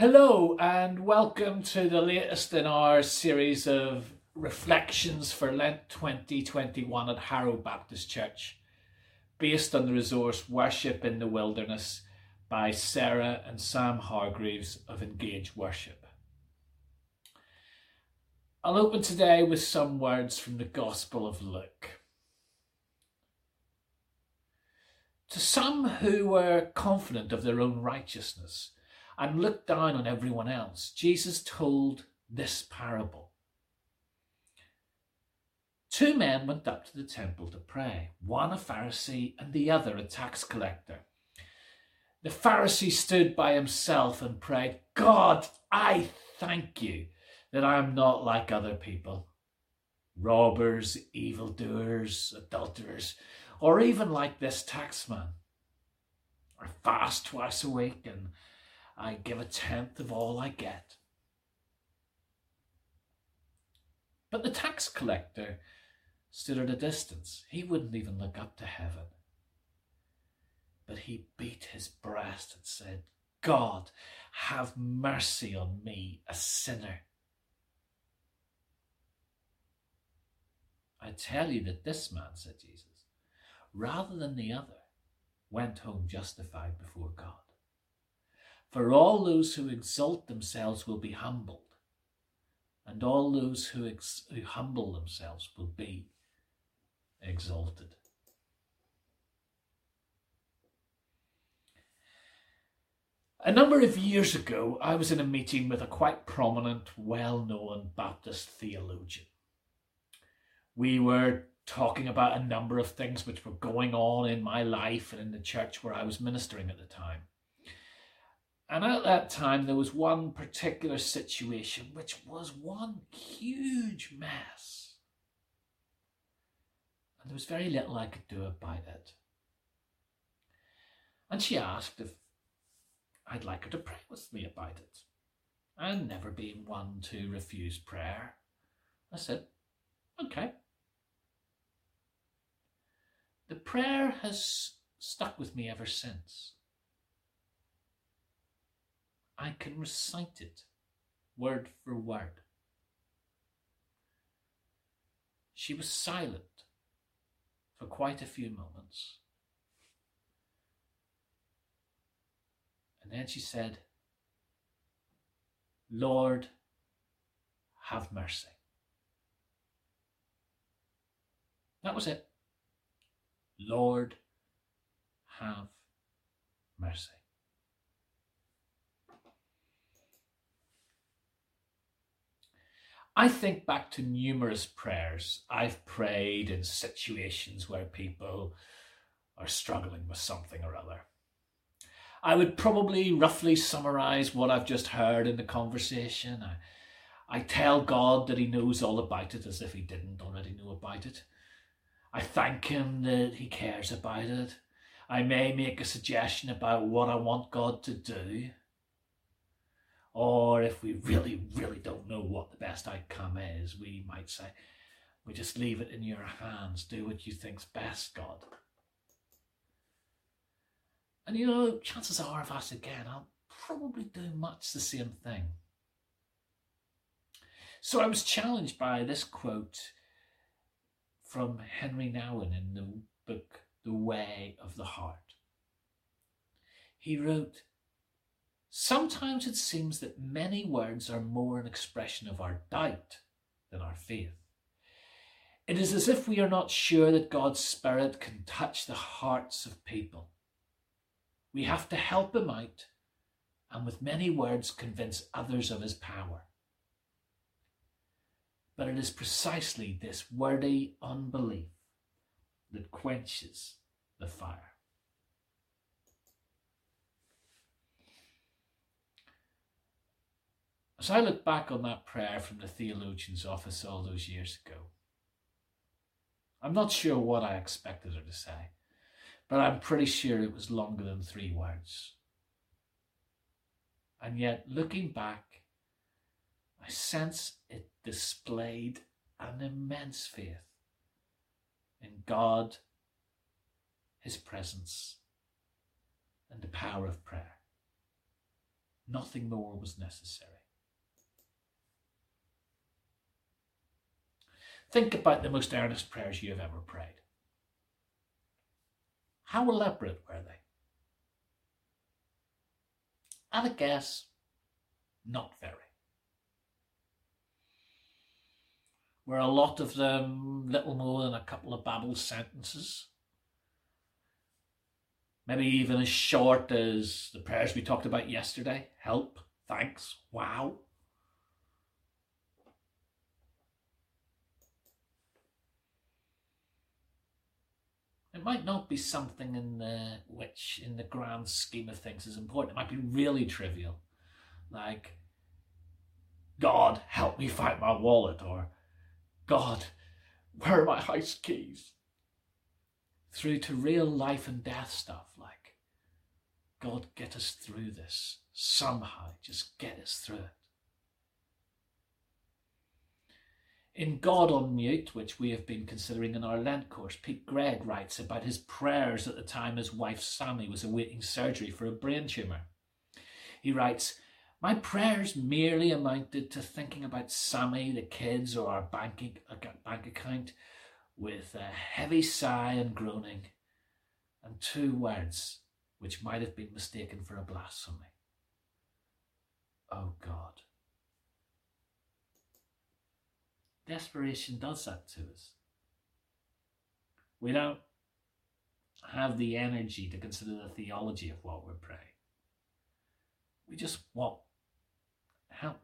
Hello, and welcome to the latest in our series of reflections for Lent 2021 at Harrow Baptist Church, based on the resource Worship in the Wilderness by Sarah and Sam Hargreaves of Engage Worship. I'll open today with some words from the Gospel of Luke. To some who were confident of their own righteousness, and looked down on everyone else, Jesus told this parable. Two men went up to the temple to pray, one a Pharisee and the other a tax collector. The Pharisee stood by himself and prayed, God, I thank you that I am not like other people robbers, evildoers, adulterers, or even like this taxman. I fast twice a week and I give a tenth of all I get. But the tax collector stood at a distance. He wouldn't even look up to heaven. But he beat his breast and said, God, have mercy on me, a sinner. I tell you that this man, said Jesus, rather than the other, went home justified before God. For all those who exalt themselves will be humbled, and all those who, ex- who humble themselves will be exalted. A number of years ago, I was in a meeting with a quite prominent, well known Baptist theologian. We were talking about a number of things which were going on in my life and in the church where I was ministering at the time. And at that time, there was one particular situation which was one huge mess. And there was very little I could do about it. And she asked if I'd like her to pray with me about it. And never being one to refuse prayer, I said, okay. The prayer has stuck with me ever since. I can recite it word for word. She was silent for quite a few moments. And then she said, Lord, have mercy. That was it. Lord, have mercy. I think back to numerous prayers I've prayed in situations where people are struggling with something or other. I would probably roughly summarize what I've just heard in the conversation. I, I tell God that He knows all about it as if He didn't already know about it. I thank Him that He cares about it. I may make a suggestion about what I want God to do. Or if we really, really don't know what the best outcome is, we might say, we just leave it in your hands. Do what you think's best, God. And you know, chances are, if asked again, I'll probably do much the same thing. So I was challenged by this quote from Henri Nouwen in the book The Way of the Heart. He wrote, Sometimes it seems that many words are more an expression of our doubt than our faith. It is as if we are not sure that God's Spirit can touch the hearts of people. We have to help Him out and with many words convince others of His power. But it is precisely this wordy unbelief that quenches the fire. As I look back on that prayer from the theologian's office all those years ago, I'm not sure what I expected her to say, but I'm pretty sure it was longer than three words. And yet, looking back, I sense it displayed an immense faith in God, His presence, and the power of prayer. Nothing more was necessary. Think about the most earnest prayers you have ever prayed. How elaborate were they? And a guess, not very. Were a lot of them little more than a couple of babbled sentences? Maybe even as short as the prayers we talked about yesterday help, thanks, wow. It might not be something in the which, in the grand scheme of things, is important. It might be really trivial, like God, help me find my wallet, or God, where are my house keys? Through to real life and death stuff, like God, get us through this somehow. Just get us through it. In God on Mute, which we have been considering in our Lent course, Pete Greig writes about his prayers at the time his wife Sammy was awaiting surgery for a brain tumour. He writes, My prayers merely amounted to thinking about Sammy, the kids, or our banking, uh, bank account with a heavy sigh and groaning, and two words which might have been mistaken for a blasphemy. Oh God. Desperation does that to us. We don't have the energy to consider the theology of what we're praying. We just want help.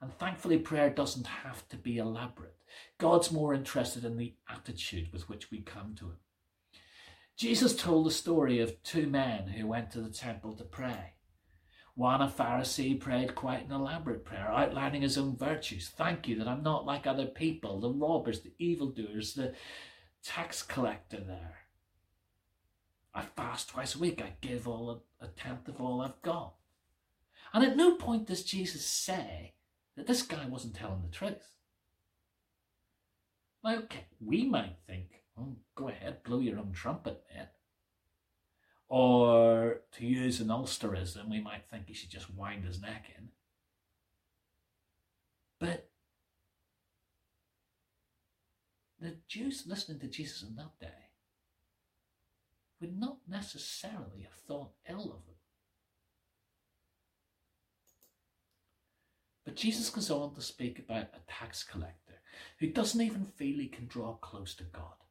And thankfully, prayer doesn't have to be elaborate. God's more interested in the attitude with which we come to Him. Jesus told the story of two men who went to the temple to pray. One, a Pharisee, prayed quite an elaborate prayer, outlining his own virtues. Thank you that I'm not like other people, the robbers, the evildoers, the tax collector there. I fast twice a week. I give all a, tenth of all I've got. And at no point does Jesus say that this guy wasn't telling the truth. Now, okay, we might think, oh, go ahead, blow your own trumpet, mate. Or to use an Ulsterism, we might think he should just wind his neck in. But the Jews listening to Jesus in that day would not necessarily have thought ill of him. But Jesus goes on to speak about a tax collector who doesn't even feel he can draw close to God.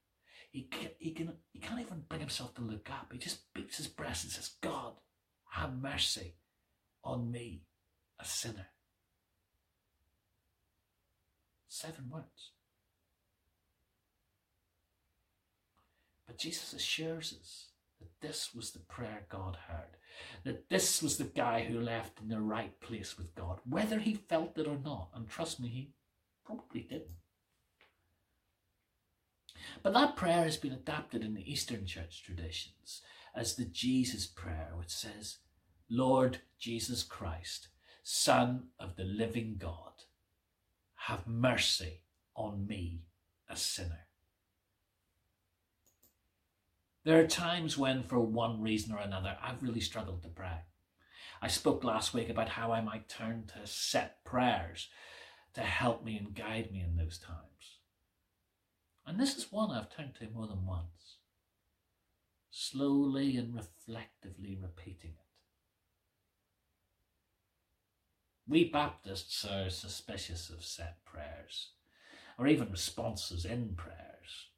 He, he, can, he can't even bring himself to look up. He just beats his breast and says, God, have mercy on me, a sinner. Seven words. But Jesus assures us that this was the prayer God heard, that this was the guy who left in the right place with God, whether he felt it or not. And trust me, he probably didn't. But that prayer has been adapted in the Eastern Church traditions as the Jesus prayer, which says, Lord Jesus Christ, Son of the living God, have mercy on me, a sinner. There are times when, for one reason or another, I've really struggled to pray. I spoke last week about how I might turn to set prayers to help me and guide me in those times. And this is one I've turned to more than once, slowly and reflectively repeating it. We Baptists are suspicious of set prayers, or even responses in prayers.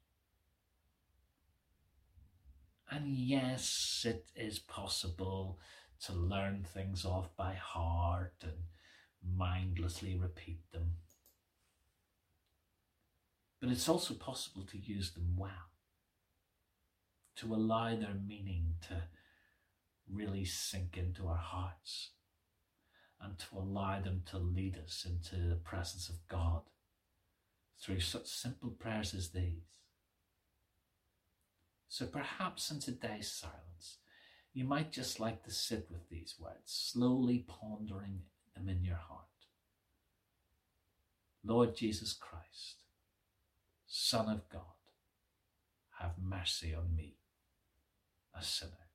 And yes, it is possible to learn things off by heart and mindlessly repeat them but it's also possible to use them well, to allow their meaning to really sink into our hearts and to allow them to lead us into the presence of God through such simple prayers as these. So perhaps in today's silence, you might just like to sit with these words, slowly pondering them in your heart. Lord Jesus Christ, Son of God, have mercy on me, a sinner.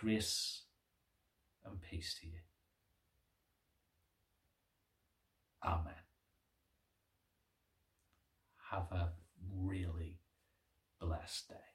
Grace and peace to you. Amen. Have a really blessed day.